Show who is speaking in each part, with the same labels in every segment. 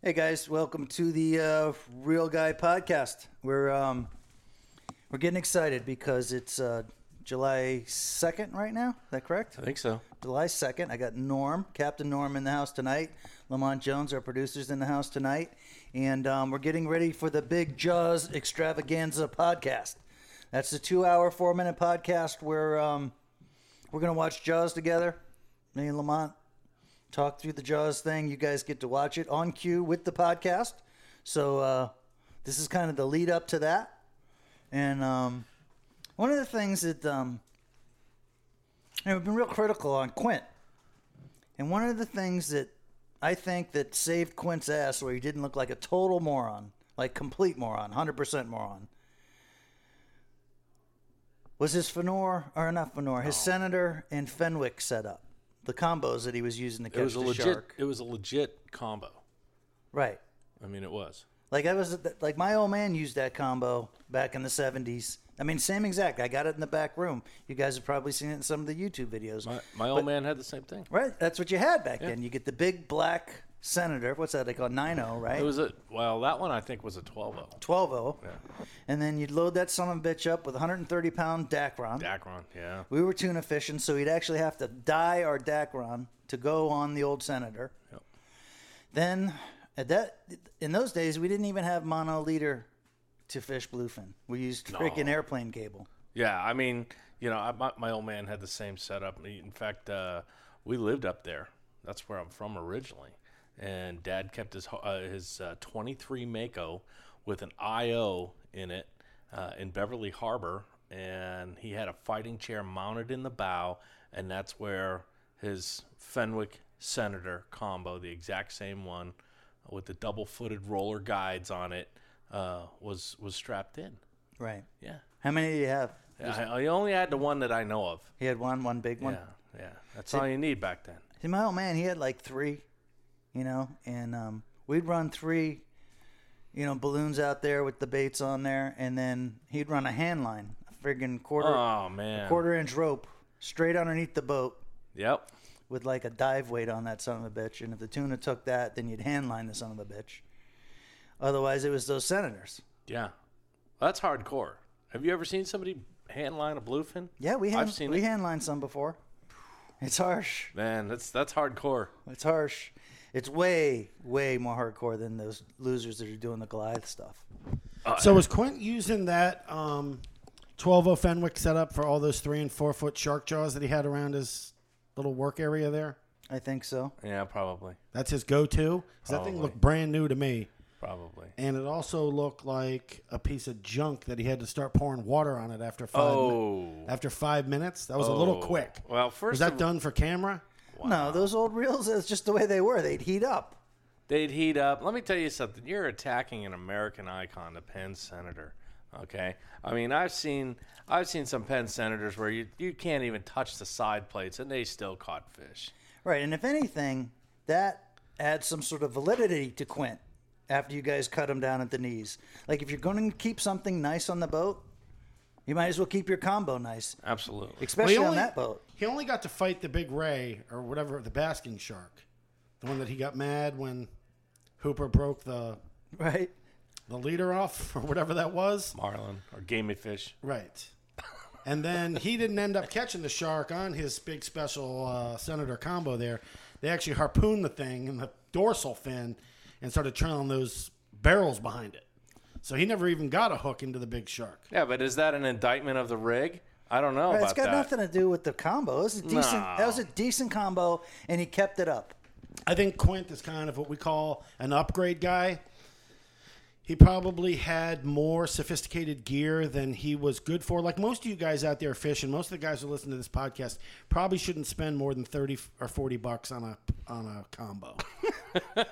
Speaker 1: Hey guys, welcome to the uh, Real Guy Podcast. We're um, we're getting excited because it's uh, July second right now. Is that correct?
Speaker 2: I think so.
Speaker 1: July second. I got Norm, Captain Norm, in the house tonight. Lamont Jones, our producers, in the house tonight, and um, we're getting ready for the big Jaws Extravaganza podcast. That's the two-hour, four-minute podcast where um, we're gonna watch Jaws together. Me and Lamont talk through the Jaws thing. You guys get to watch it on cue with the podcast. So uh, this is kind of the lead up to that. And um, one of the things that um, you know, I've been real critical on Quint, and one of the things that I think that saved Quint's ass, where he didn't look like a total moron, like complete moron, hundred percent moron, was his Fenor or not Fenor, his Senator and Fenwick setup, the combos that he was using to catch
Speaker 2: It was a
Speaker 1: the
Speaker 2: legit.
Speaker 1: shark.
Speaker 2: It was a legit combo.
Speaker 1: Right.
Speaker 2: I mean, it was.
Speaker 1: Like I was like my old man used that combo back in the seventies. I mean, same exact. I got it in the back room. You guys have probably seen it in some of the YouTube videos.
Speaker 2: My, my old man had the same thing.
Speaker 1: right? That's what you had back then. You get the big black Senator. What's that? They call 9 right?
Speaker 2: It was a well. That one I think was a 12-0.
Speaker 1: 12 And then you'd load that son of a bitch up with 130 pound Dacron.
Speaker 2: Dacron. Yeah.
Speaker 1: we were tuna fishing, so we'd actually have to dye our Dacron to go on the old Senator.
Speaker 2: Yep.
Speaker 1: Then at that in those days we didn't even have mono leader to fish bluefin. We used freaking airplane cable.
Speaker 2: Yeah. I mean, you know, I, my, my old man had the same setup. In fact, uh, we lived up there. That's where I'm from originally. And Dad kept his uh, his uh, 23 Mako with an IO in it uh, in Beverly Harbor, and he had a fighting chair mounted in the bow, and that's where his Fenwick Senator combo, the exact same one, with the double-footed roller guides on it, uh, was was strapped in.
Speaker 1: Right.
Speaker 2: Yeah.
Speaker 1: How many do you have?
Speaker 2: I, I only had the one that I know of.
Speaker 1: He had one, one big one.
Speaker 2: Yeah, yeah. That's all you need back then.
Speaker 1: See, my old man, he had like three, you know, and um, we'd run three, you know, balloons out there with the baits on there, and then he'd run a hand line, a friggin' quarter
Speaker 2: Oh man.
Speaker 1: quarter inch rope straight underneath the boat
Speaker 2: Yep.
Speaker 1: with like a dive weight on that son of a bitch. And if the tuna took that, then you'd hand line the son of a bitch. Otherwise, it was those senators.
Speaker 2: Yeah. That's hardcore. Have you ever seen somebody handline a bluefin?
Speaker 1: Yeah, we hand,
Speaker 2: I've seen
Speaker 1: we
Speaker 2: it.
Speaker 1: hand lined some before. It's harsh.
Speaker 2: Man, that's that's hardcore.
Speaker 1: It's harsh. It's way, way more hardcore than those losers that are doing the Goliath stuff.
Speaker 3: So was Quint using that um, 12 Fenwick setup for all those three and four foot shark jaws that he had around his little work area there?
Speaker 1: I think so.
Speaker 2: Yeah, probably.
Speaker 3: That's his go to. That thing looked brand new to me.
Speaker 2: Probably.
Speaker 3: And it also looked like a piece of junk that he had to start pouring water on it after five mi-
Speaker 2: Oh.
Speaker 3: after five minutes. That was a little
Speaker 2: Oh.
Speaker 3: quick.
Speaker 2: Well, first
Speaker 3: Was that
Speaker 2: of-
Speaker 3: done for camera?
Speaker 1: No, those old reels, that's just the way they were. They'd heat up.
Speaker 2: They'd heat up. Let me tell you something. You're attacking an American icon, the Penn Senator. Okay. I mean, I've seen I've seen some Penn Senators where you you can't even touch the side plates and they still caught fish.
Speaker 1: Right. And if anything, that adds some sort of validity to Quint after you guys cut him down at the knees. Like if you're going to keep something nice on the boat, you might as well keep your combo nice,
Speaker 2: Absolutely.
Speaker 1: especially
Speaker 3: Well, he
Speaker 1: on
Speaker 3: only-
Speaker 1: that boat.
Speaker 3: He only got to fight the big ray or whatever, the basking shark. The one that he got mad when Hooper broke the
Speaker 1: Right.
Speaker 3: the leader off or whatever that was.
Speaker 2: Marlin or gamey fish.
Speaker 3: Right. And then he didn't end up catching the shark on his big special uh, Senator combo there. They actually harpooned the thing in the dorsal fin and started trailing those barrels behind it. So he never even got a hook into the big shark.
Speaker 2: Yeah, but is that an indictment of the rig? I don't know
Speaker 1: Right,
Speaker 2: about
Speaker 1: it's got
Speaker 2: that.
Speaker 1: nothing to do with the combo. It was a decent.
Speaker 2: No.
Speaker 1: That was a decent combo, and he kept it up.
Speaker 3: I think Quint is kind of what we call an upgrade guy. He probably had more sophisticated gear than he was good for. Like most of you guys out there fishing, most of the guys who listen to this podcast probably shouldn't spend more than thirty or forty bucks on a on a combo.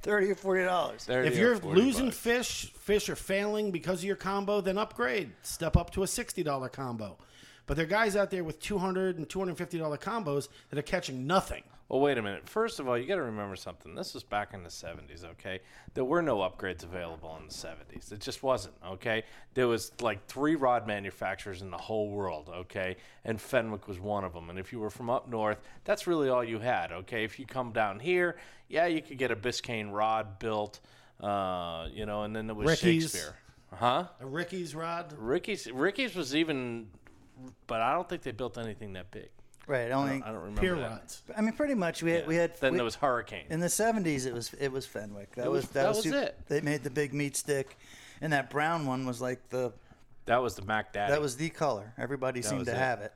Speaker 1: Thirty or forty dollars.
Speaker 3: if you're losing
Speaker 2: bucks.
Speaker 3: fish, fish are failing because of your combo, then upgrade. Step up to a sixty dollar combo. But there are guys out there with 200 and 250 dollar combos that are catching nothing.
Speaker 2: Well, wait a minute. First of all, you got to remember something. This was back in the 70s, okay? There were no upgrades available in the 70s. It just wasn't, okay? There was like three rod manufacturers in the whole world, okay? And Fenwick was one of them. And if you were from up north, that's really all you had, okay? If you come down here, yeah, you could get a Biscayne rod built, uh, you know, and then there was
Speaker 3: Ricky's.
Speaker 2: Shakespeare. Huh?
Speaker 3: A Ricky's rod.
Speaker 2: Ricky's Ricky's was even but I don't think they built anything that big.
Speaker 1: Right. Only.
Speaker 2: I don't remember
Speaker 3: Pier
Speaker 2: that.
Speaker 3: rods.
Speaker 1: I mean, pretty much we had we had
Speaker 2: Then
Speaker 1: we-
Speaker 2: there was Hurricane.
Speaker 1: in the seventies. It was it was Fenwick. That
Speaker 2: It was-
Speaker 1: was
Speaker 2: that was
Speaker 1: super-
Speaker 2: it.
Speaker 1: They made the big meat stick, and that brown one was like the
Speaker 2: That was the Mac Daddy.
Speaker 1: that was the color. Everybody seemed to
Speaker 2: it.
Speaker 1: have it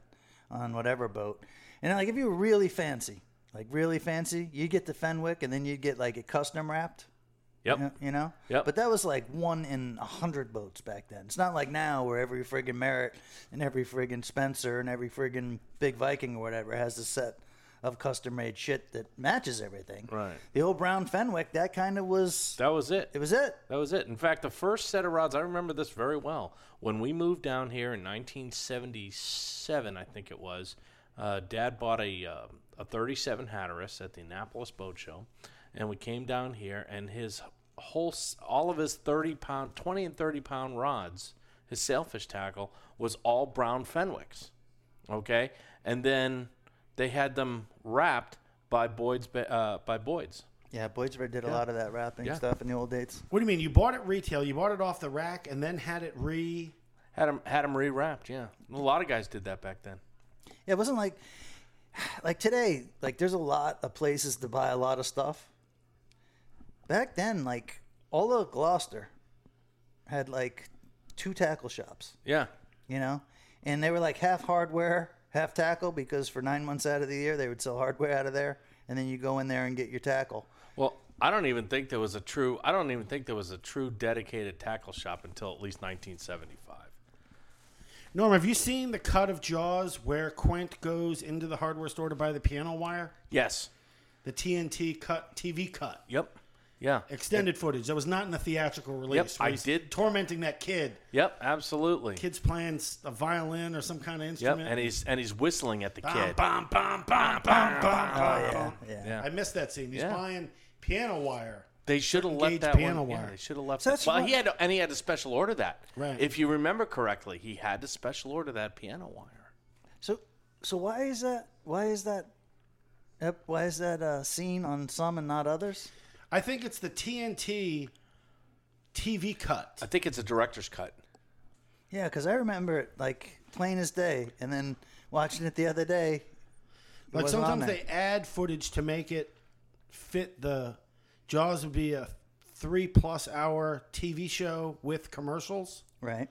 Speaker 1: on whatever boat. And like if you were really fancy, like really fancy, you get the Fenwick, and then you'd get like a custom wrapped.
Speaker 2: Yep.
Speaker 1: You know, you know?
Speaker 2: Yep.
Speaker 1: But that was like one in a hundred boats back then. It's not like now where every friggin' Merritt and every friggin' Spencer and every friggin' Big Viking or whatever has a set of custom made shit that matches everything.
Speaker 2: Right.
Speaker 1: The old brown Fenwick, that kind of was.
Speaker 2: That was it.
Speaker 1: It was it.
Speaker 2: That was it. In fact, the first set of rods, I remember this very well. When we moved down here in 1977, I think it was, uh, Dad bought a uh, a 37 Hatteras at the Annapolis Boat Show, and we came down here, and his whole, s- all of his 30 pound, 20 and 30 pound rods, his sailfish tackle was all brown Fenwicks. Okay, and then they had them wrapped by Boyd's, ba- uh, by Boyd's.
Speaker 1: Yeah, Boydsford did a lot of that wrapping
Speaker 2: Yeah.
Speaker 1: stuff in the old dates.
Speaker 3: What do you mean? You bought it retail. You bought it off the rack and then had it re.
Speaker 2: Had them had 'em rewrapped, yeah. A lot of guys did that back then.
Speaker 1: Yeah, it wasn't like like today. Like there's a lot of places to buy a lot of stuff. Back then, like all of Gloucester had like two tackle shops,
Speaker 2: Yeah,
Speaker 1: you know, and they were like half hardware, half tackle because for nine months out of the year they would sell hardware out of there, and then you go in there and get your tackle.
Speaker 2: Well, I don't even think there was a true. I don't even think there was a true dedicated tackle shop until at least 1975.
Speaker 3: Norm, have you seen the cut of Jaws where Quint goes into the hardware store to buy the piano wire?
Speaker 2: Yes.
Speaker 3: The TNT cut, TV cut,
Speaker 2: Yep. Yeah.
Speaker 3: extended footage that was not in the theatrical release. where
Speaker 2: I did-
Speaker 3: tormenting that kid.
Speaker 2: Yep. Absolutely.
Speaker 3: Kid's playing a violin or some kind of instrument.
Speaker 2: Yep.
Speaker 3: instrument.
Speaker 2: And he's and he's whistling at the
Speaker 3: Bum,
Speaker 2: kid.
Speaker 3: bum, bum, bum, bum, bum,
Speaker 1: Oh
Speaker 3: bum.
Speaker 1: yeah, yeah.
Speaker 2: Yeah.
Speaker 3: I missed that scene. He's
Speaker 2: Yeah.
Speaker 3: buying piano wire.
Speaker 2: They should have left that
Speaker 3: piano
Speaker 2: one. Yeah,
Speaker 3: wire.
Speaker 2: they should have left.
Speaker 1: So
Speaker 2: that. Well,
Speaker 1: what-
Speaker 2: he had to, and he had to special order that.
Speaker 3: Right.
Speaker 2: If you remember correctly, he had to special order that piano wire.
Speaker 1: So so why is that? Why is that? Yep, Why is that uh, scene on some and not others?
Speaker 3: I think it's the TNT TV cut.
Speaker 2: I think it's a director's cut.
Speaker 1: Yeah, because I remember it like plain as day, and then watching it the other day. it
Speaker 3: Like
Speaker 1: wasn't on
Speaker 3: sometimes
Speaker 1: there.
Speaker 3: they add footage to make it fit the Jaws would be a three plus hour TV show with commercials.
Speaker 1: right.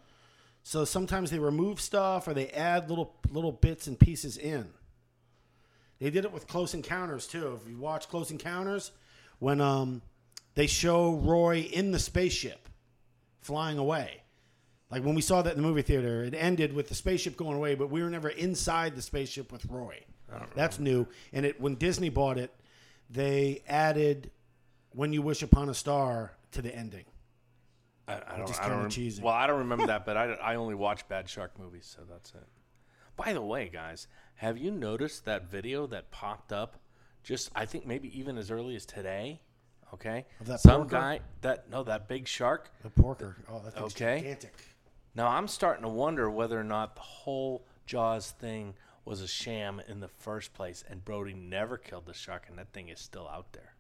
Speaker 3: So sometimes they remove stuff or they add little little bits and pieces in. They did it with Close Encounters too. If you watch Close Encounters, when um they show Roy in the spaceship flying away. Like when we saw that in the movie theater, it ended with the spaceship going away, but we were never inside the spaceship with Roy. That's new. And it when Disney bought it, they added "When You Wish Upon a Star" to the ending.
Speaker 2: I, I don't. I don't rem-
Speaker 3: cheesy.
Speaker 2: Well, I don't remember that, but I, I only watch bad shark movies, so that's it. By the way, guys, have you noticed that video that popped up? Just I think maybe even as early as today. Okay,
Speaker 3: Of that
Speaker 2: some
Speaker 3: porker?
Speaker 2: guy that no that big shark.
Speaker 3: The porker. Oh, that thing's
Speaker 2: Okay.
Speaker 3: gigantic.
Speaker 2: Now I'm starting to wonder whether or not the whole Jaws thing was a sham in the first place, and Brody never killed the shark, and that thing is still out there.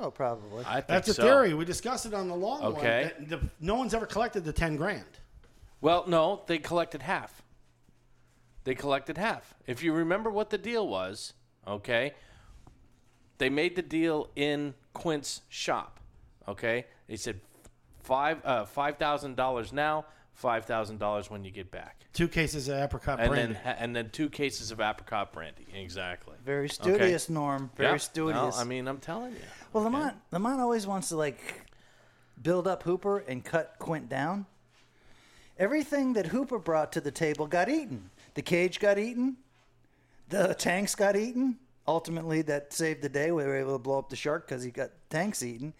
Speaker 1: Oh, probably.
Speaker 2: I think
Speaker 3: That's a
Speaker 2: so.
Speaker 3: theory. We discussed it on the long
Speaker 2: Okay.
Speaker 3: one. that the- no one's ever collected the ten grand.
Speaker 2: Well, no, they collected half. They collected half. If you remember what the deal was, okay, they made the deal in Quint's shop. Okay, they said five uh, five thousand dollars now, five thousand dollars when you get back,
Speaker 3: Two cases of apricot
Speaker 2: and
Speaker 3: brandy.
Speaker 2: then and then two cases of apricot brandy. Exactly.
Speaker 1: Very studious, Norm. Very
Speaker 2: Yeah.
Speaker 1: studious.
Speaker 2: No, I mean, I'm telling you.
Speaker 1: well, Lamont, Lamont always wants to like build up Hooper and cut Quint down. Everything that Hooper brought to the table got eaten. The cage got eaten. The tanks got eaten. Ultimately, that saved the day. We were able to blow up the shark because he got tanks eaten.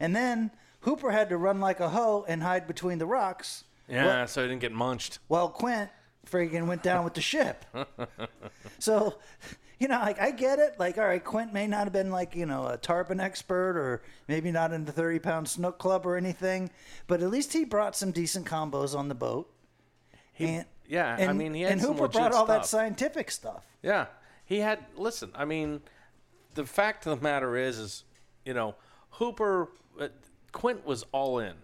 Speaker 1: And then Hooper had to run like a hoe and hide between the rocks.
Speaker 2: Yeah, so he didn't get munched.
Speaker 1: While Quint friggin' went down with the ship. so, you know, like I get it. Like, all right, Quint may not have been like you know a tarpon expert or maybe not in the thirty pound snook club or anything, but at least he brought some decent combos on the boat. and,
Speaker 2: yeah, I mean, he had
Speaker 1: and
Speaker 2: some
Speaker 1: Hooper brought all that scientific stuff.
Speaker 2: Yeah, he had. Listen, I mean, the fact of the matter is, is you know, Hooper, uh, Quint was all in.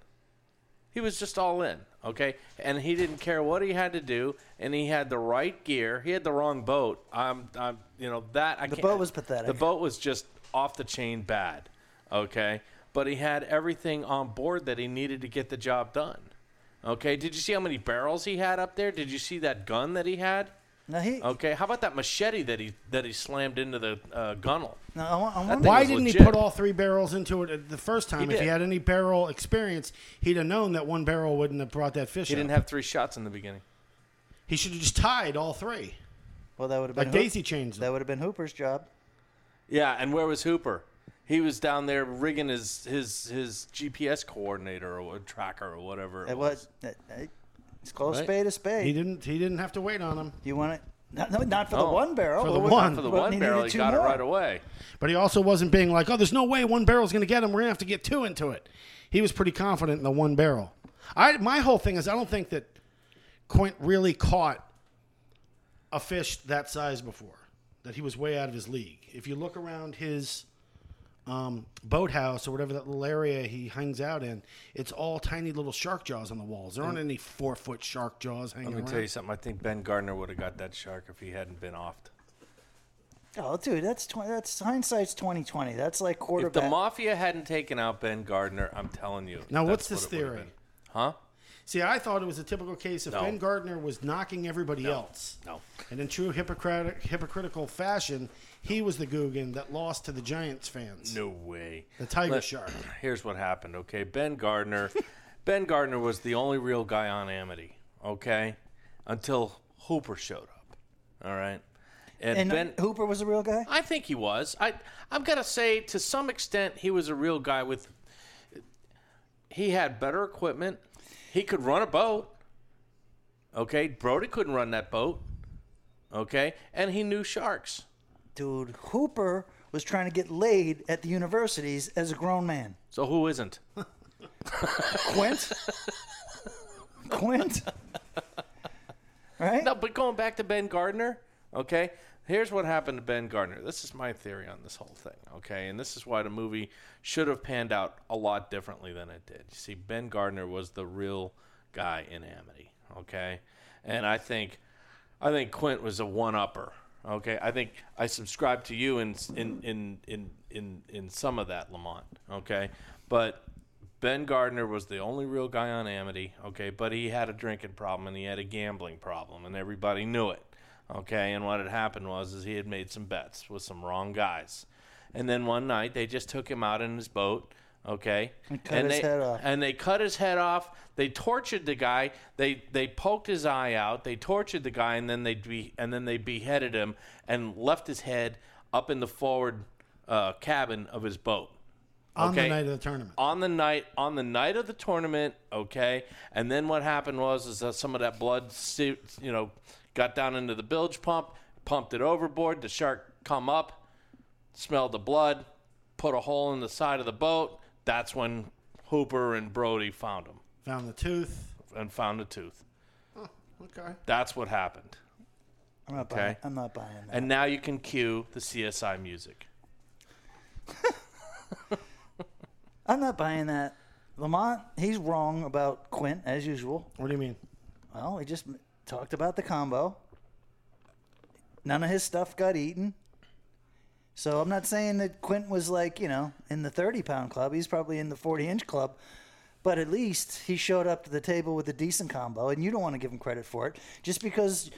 Speaker 2: He was just all in, okay, and he didn't care what he had to do, and he had the right gear. He had the wrong boat. I'm, I'm, you know, that I
Speaker 1: The boat was pathetic.
Speaker 2: The boat was just off the chain bad, okay, but he had everything on board that he needed to get the job done. Okay, did you see how many barrels he had up there? Did you see that gun that he had?
Speaker 1: Now he.
Speaker 2: Okay, how about that machete that he that he slammed into the uh, gunnel?
Speaker 1: Now, I, I wonder-
Speaker 3: Why didn't he put all three barrels into it the first time?
Speaker 2: He
Speaker 3: if he had any barrel experience, he'd have known that one barrel wouldn't have brought that fish in.
Speaker 2: He
Speaker 3: up.
Speaker 2: didn't have three shots in the beginning.
Speaker 3: he should have just tied all three,
Speaker 1: well, that would have been
Speaker 3: like
Speaker 1: Hoop-
Speaker 3: Daisy chains them.
Speaker 1: That would have been Hooper's job.
Speaker 2: Yeah, and where was Hooper? He was down there rigging his his his GPS coordinator or tracker or whatever it,
Speaker 1: It
Speaker 2: was.
Speaker 1: was. uh, It's called
Speaker 2: Right.
Speaker 1: spade a spade.
Speaker 3: He didn't. He didn't have to wait on him.
Speaker 1: You want it? Not, no, not for the
Speaker 2: Oh,
Speaker 1: one barrel.
Speaker 3: for
Speaker 1: but
Speaker 3: the
Speaker 1: with-
Speaker 3: one.
Speaker 2: For the
Speaker 1: but
Speaker 2: one
Speaker 1: he
Speaker 2: barrel,
Speaker 1: needed
Speaker 2: he
Speaker 1: two
Speaker 2: got
Speaker 1: more.
Speaker 2: it right away.
Speaker 3: But he also wasn't being like, "Oh, there's no way one barrel's going to get him. We're going to have to get two into it." He was pretty confident in the one barrel. I my whole thing is I don't think that Quint really caught a fish that size before. That he was way out of his league. If you look around his um, boathouse or whatever that little area he hangs out in, it's all tiny little shark jaws on the walls. There aren't any four foot shark jaws hanging
Speaker 2: Let me
Speaker 3: around.
Speaker 2: tell you something. I think Ben Gardner would have got that shark if he hadn't been offed.
Speaker 1: Oh, dude, that's tw- that's hindsight's twenty twenty. That's like
Speaker 2: If the mafia hadn't taken out Ben Gardner, I'm telling you.
Speaker 3: Now,
Speaker 2: that's
Speaker 3: what's this
Speaker 2: what it would've
Speaker 3: theory?
Speaker 2: been. Huh?
Speaker 3: See, I thought it was a typical case of
Speaker 2: No.
Speaker 3: Ben Gardner was knocking everybody else.
Speaker 2: No.
Speaker 3: And in true hypocritic, hypocritical fashion, he was the Guggen that lost to the Giants fans.
Speaker 2: No way.
Speaker 3: The Tiger
Speaker 2: Let-
Speaker 3: Shark.
Speaker 2: Here's what happened, okay? Ben Gardner, Ben Gardner was the only real guy on Amity, okay? Until Hooper showed up. All right? And,
Speaker 1: and uh,
Speaker 2: Ben
Speaker 1: Hooper was a real guy.
Speaker 2: I think he was. I I'm gonna say to some extent he was a real guy with. He had better equipment. He could run a boat. Okay, Brody couldn't run that boat. Okay, and he knew sharks.
Speaker 1: Dude, Hooper was trying to get laid at the universities as a grown man.
Speaker 2: So who isn't?
Speaker 1: Quint. Quint. Right?
Speaker 2: No, but going back to Ben Gardner, okay, here's what happened to Ben Gardner. This is my theory on this whole thing, okay, and this is why the movie should have panned out a lot differently than it did. You see, Ben Gardner was the real guy in Amity, okay, and I think, I think Quint was a one-upper. Okay, I think I subscribe to you in in in in in, in some of that, Lamont. Okay, but Ben Gardner was the only real guy on Amity, okay, but he had a drinking problem and he had a gambling problem and everybody knew it. Okay, and what had happened was is he had made some bets with some wrong guys. And then one night they just took him out in his boat, okay?
Speaker 1: And cut his
Speaker 2: they,
Speaker 1: head off.
Speaker 2: And they cut his head off. They tortured the guy. They they poked his eye out. They tortured the guy and then they be, and then they beheaded him and left his head up in the forward uh, cabin of his boat
Speaker 3: On
Speaker 2: okay.
Speaker 3: the night of the tournament.
Speaker 2: on the night on the night of the tournament okay and then what happened was is that some of that blood se- you know got down into the bilge pump pumped it overboard the shark come up smelled the blood put a hole in the side of the boat that's when hooper and brody found him
Speaker 3: Found the tooth.
Speaker 2: and found the tooth
Speaker 3: Okay.
Speaker 2: that's what happened
Speaker 1: I'm not
Speaker 2: Okay.
Speaker 1: buying. I'm not buying that.
Speaker 2: and now you can cue the csi music
Speaker 1: I'm not buying that. Lamont, he's wrong about Quint as usual.
Speaker 3: What do you mean?
Speaker 1: Well, he just m- talked about the combo. None of his stuff got eaten. So I'm not saying that Quint was like, you know, in the 30 pound club. He's probably in the 40 inch club. But at least he showed up to the table with a decent combo, and you don't want to give him credit for it. Just because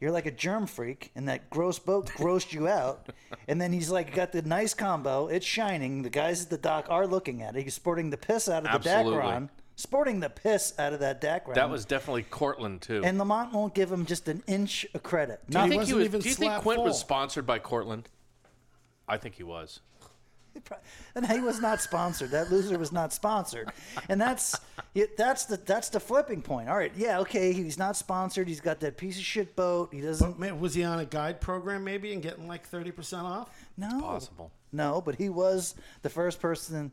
Speaker 1: you're like a germ freak and that gross boat grossed you out, and then he's like got the nice combo, it's shining. The guys at the dock are looking at it. He's sporting the piss out of the
Speaker 2: Absolutely.
Speaker 1: Dacron. Sporting the piss out of that Dacron.
Speaker 2: that was definitely cortland too
Speaker 1: And Lamont won't give him just an inch of credit.
Speaker 2: do you
Speaker 1: Not,
Speaker 2: think, he was,
Speaker 3: even
Speaker 2: do you think quint was sponsored by cortland i think he was
Speaker 1: and he was not sponsored. That loser was not sponsored, and that's that's the that's the flipping point. All right, yeah, okay, he's not sponsored. He's got that piece of shit boat. He doesn't.
Speaker 3: Ma- Was he on a guide program maybe and getting like 30% off?
Speaker 1: No,
Speaker 2: possible.
Speaker 1: No, but he was the first person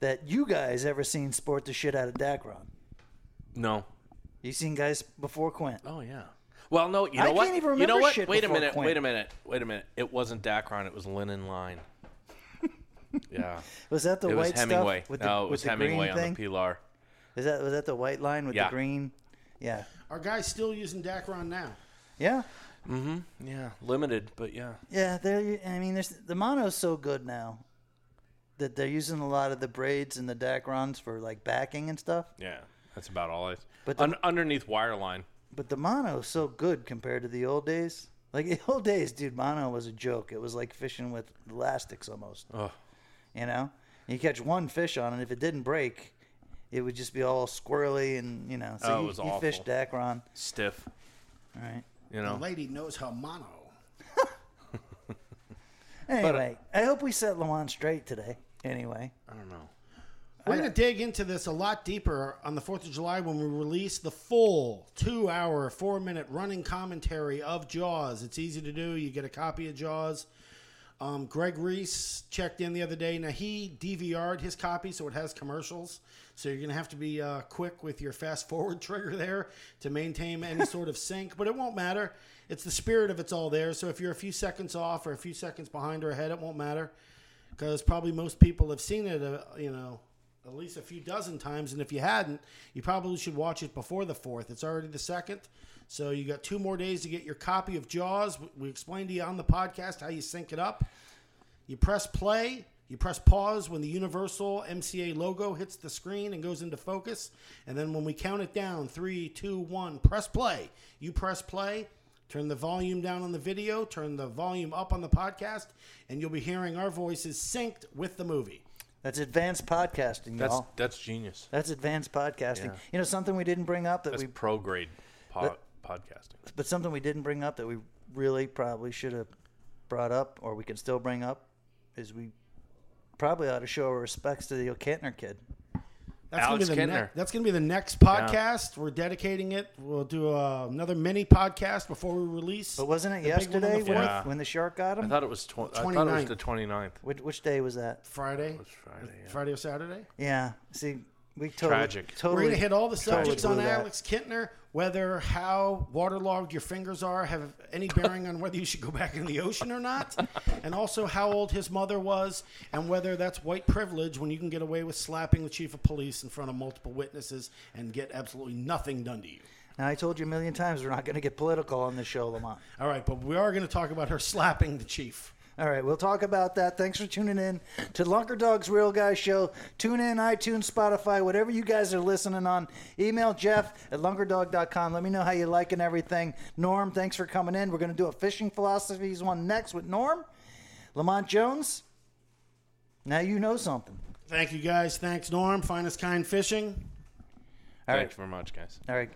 Speaker 1: that you guys ever seen sport the shit out of Dacron.
Speaker 2: No.
Speaker 1: You seen guys before Quint?
Speaker 2: Oh yeah. Well, no. You
Speaker 1: I
Speaker 2: know what?
Speaker 1: can't even
Speaker 2: you know what?
Speaker 1: shit
Speaker 2: Wait a minute.
Speaker 1: Quint.
Speaker 2: Wait a minute. Wait a minute. It wasn't Dacron. It was Linen Line. yeah.
Speaker 1: Was that the
Speaker 2: it was
Speaker 1: white
Speaker 2: Hemingway.
Speaker 1: stuff with
Speaker 2: no,
Speaker 1: the,
Speaker 2: it was
Speaker 1: with the
Speaker 2: Hemingway on
Speaker 1: thing?
Speaker 2: the Pilar.
Speaker 1: Is that was that the white line with
Speaker 2: Yeah.
Speaker 1: the green? Yeah,
Speaker 3: Are guys still using Dacron now?
Speaker 1: yeah, Mm-hmm.
Speaker 2: Yeah, limited, but yeah.
Speaker 1: yeah. They're, I mean, there's, the mono's so good now that they're using a lot of the braids and the Dacrons for like backing and stuff.
Speaker 2: Yeah, that's about all I.
Speaker 1: But
Speaker 2: But
Speaker 1: the-
Speaker 2: underneath wireline.
Speaker 1: But the mono is so good compared to the old days. Like the old days, dude, mono was a joke. It was like fishing with elastics almost.
Speaker 2: Oh,
Speaker 1: You know, you catch one fish on it. If it didn't break, it would just be all squirrely and you know. So
Speaker 2: Oh, it
Speaker 1: you,
Speaker 2: was
Speaker 1: you fish
Speaker 2: awful.
Speaker 1: Dacron.
Speaker 2: stiff.
Speaker 1: All right.
Speaker 2: You
Speaker 3: The
Speaker 2: know.
Speaker 3: lady knows her mono.
Speaker 1: Anyway, I hope we set Lamont straight today. Anyway,
Speaker 2: I don't know.
Speaker 3: We're going to dig into this a lot deeper on the 4th of July when we release the full two hour, four minute running commentary of Jaws. It's easy to do. You get a copy of Jaws. Um, Greg Reese checked in the other day. Now, he DVR'd his copy, so it has commercials. So you're going to have to be uh, quick with your fast forward trigger there to maintain any sort of sync, but it won't matter. It's the spirit of it's all there. So if you're a few seconds off or a few seconds behind or ahead, it won't matter because probably most people have seen it, uh, you know, at least a few dozen times. And if you hadn't, you probably should watch it before the fourth. It's already the second. So you got two more days to get your copy of Jaws. We- explained to you on the podcast how you sync it up. You press play, you press pause when the Universal MCA logo hits the screen and goes into focus. And then when we count it down three, two, one, press play. You press play, turn the volume down on the video, turn the volume up on the podcast, and you'll be hearing our voices synced with the movie.
Speaker 1: That's advanced podcasting,
Speaker 2: That's
Speaker 1: y'all.
Speaker 2: that's genius.
Speaker 1: That's advanced podcasting.
Speaker 2: Yeah.
Speaker 1: You know something we didn't bring up that
Speaker 2: That's
Speaker 1: we,
Speaker 2: pro grade po- podcasting.
Speaker 1: but something we didn't bring up that we really probably should have brought up, or we can still bring up, is we probably ought to show our respects to the O'Kentner kid.
Speaker 3: That's
Speaker 2: Alex
Speaker 3: gonna be the
Speaker 2: Kintner.
Speaker 3: ne- that's going to be the next podcast. We're dedicating it. We'll do uh, another mini podcast before we release.
Speaker 1: But wasn't it
Speaker 3: the big one on
Speaker 1: yesterday
Speaker 3: the
Speaker 1: when.
Speaker 2: Yeah.
Speaker 1: when the shark got him?
Speaker 2: I thought it was tw- I thought it was the 29th.
Speaker 1: Which, which day was that?
Speaker 3: Friday,
Speaker 2: It was Friday. Yeah.
Speaker 3: Friday or Saturday.
Speaker 1: Yeah. See, we totally,
Speaker 2: Tragic.
Speaker 3: We're going to hit all the subjects
Speaker 1: blew
Speaker 3: on
Speaker 1: that.
Speaker 3: Alex Kintner, whether how waterlogged your fingers are have any bearing on whether you should go back in the ocean or not, and also how old his mother was, and whether that's white privilege when you can get away with slapping the chief of police in front of multiple witnesses and get absolutely nothing done to you.
Speaker 1: Now I told you a million times we're not going to get political on this show, Lamont.
Speaker 3: All right, but we are going to talk about her slapping the chief.
Speaker 1: All right, we'll talk about that. Thanks for tuning in to Lunker Dog's Real Guy Show. Tune in, iTunes, Spotify, whatever you guys are listening on. Email Jeff at lunkerdog.com. Let me know how you liking everything. Norm, thanks for coming in. We're going to do a fishing philosophies one next with Norm. Lamont Jones, now you know something.
Speaker 3: Thank you guys. Thanks, Norm. Finest kind fishing.
Speaker 1: All
Speaker 2: Thanks
Speaker 1: right,
Speaker 2: very much, guys.
Speaker 1: all right.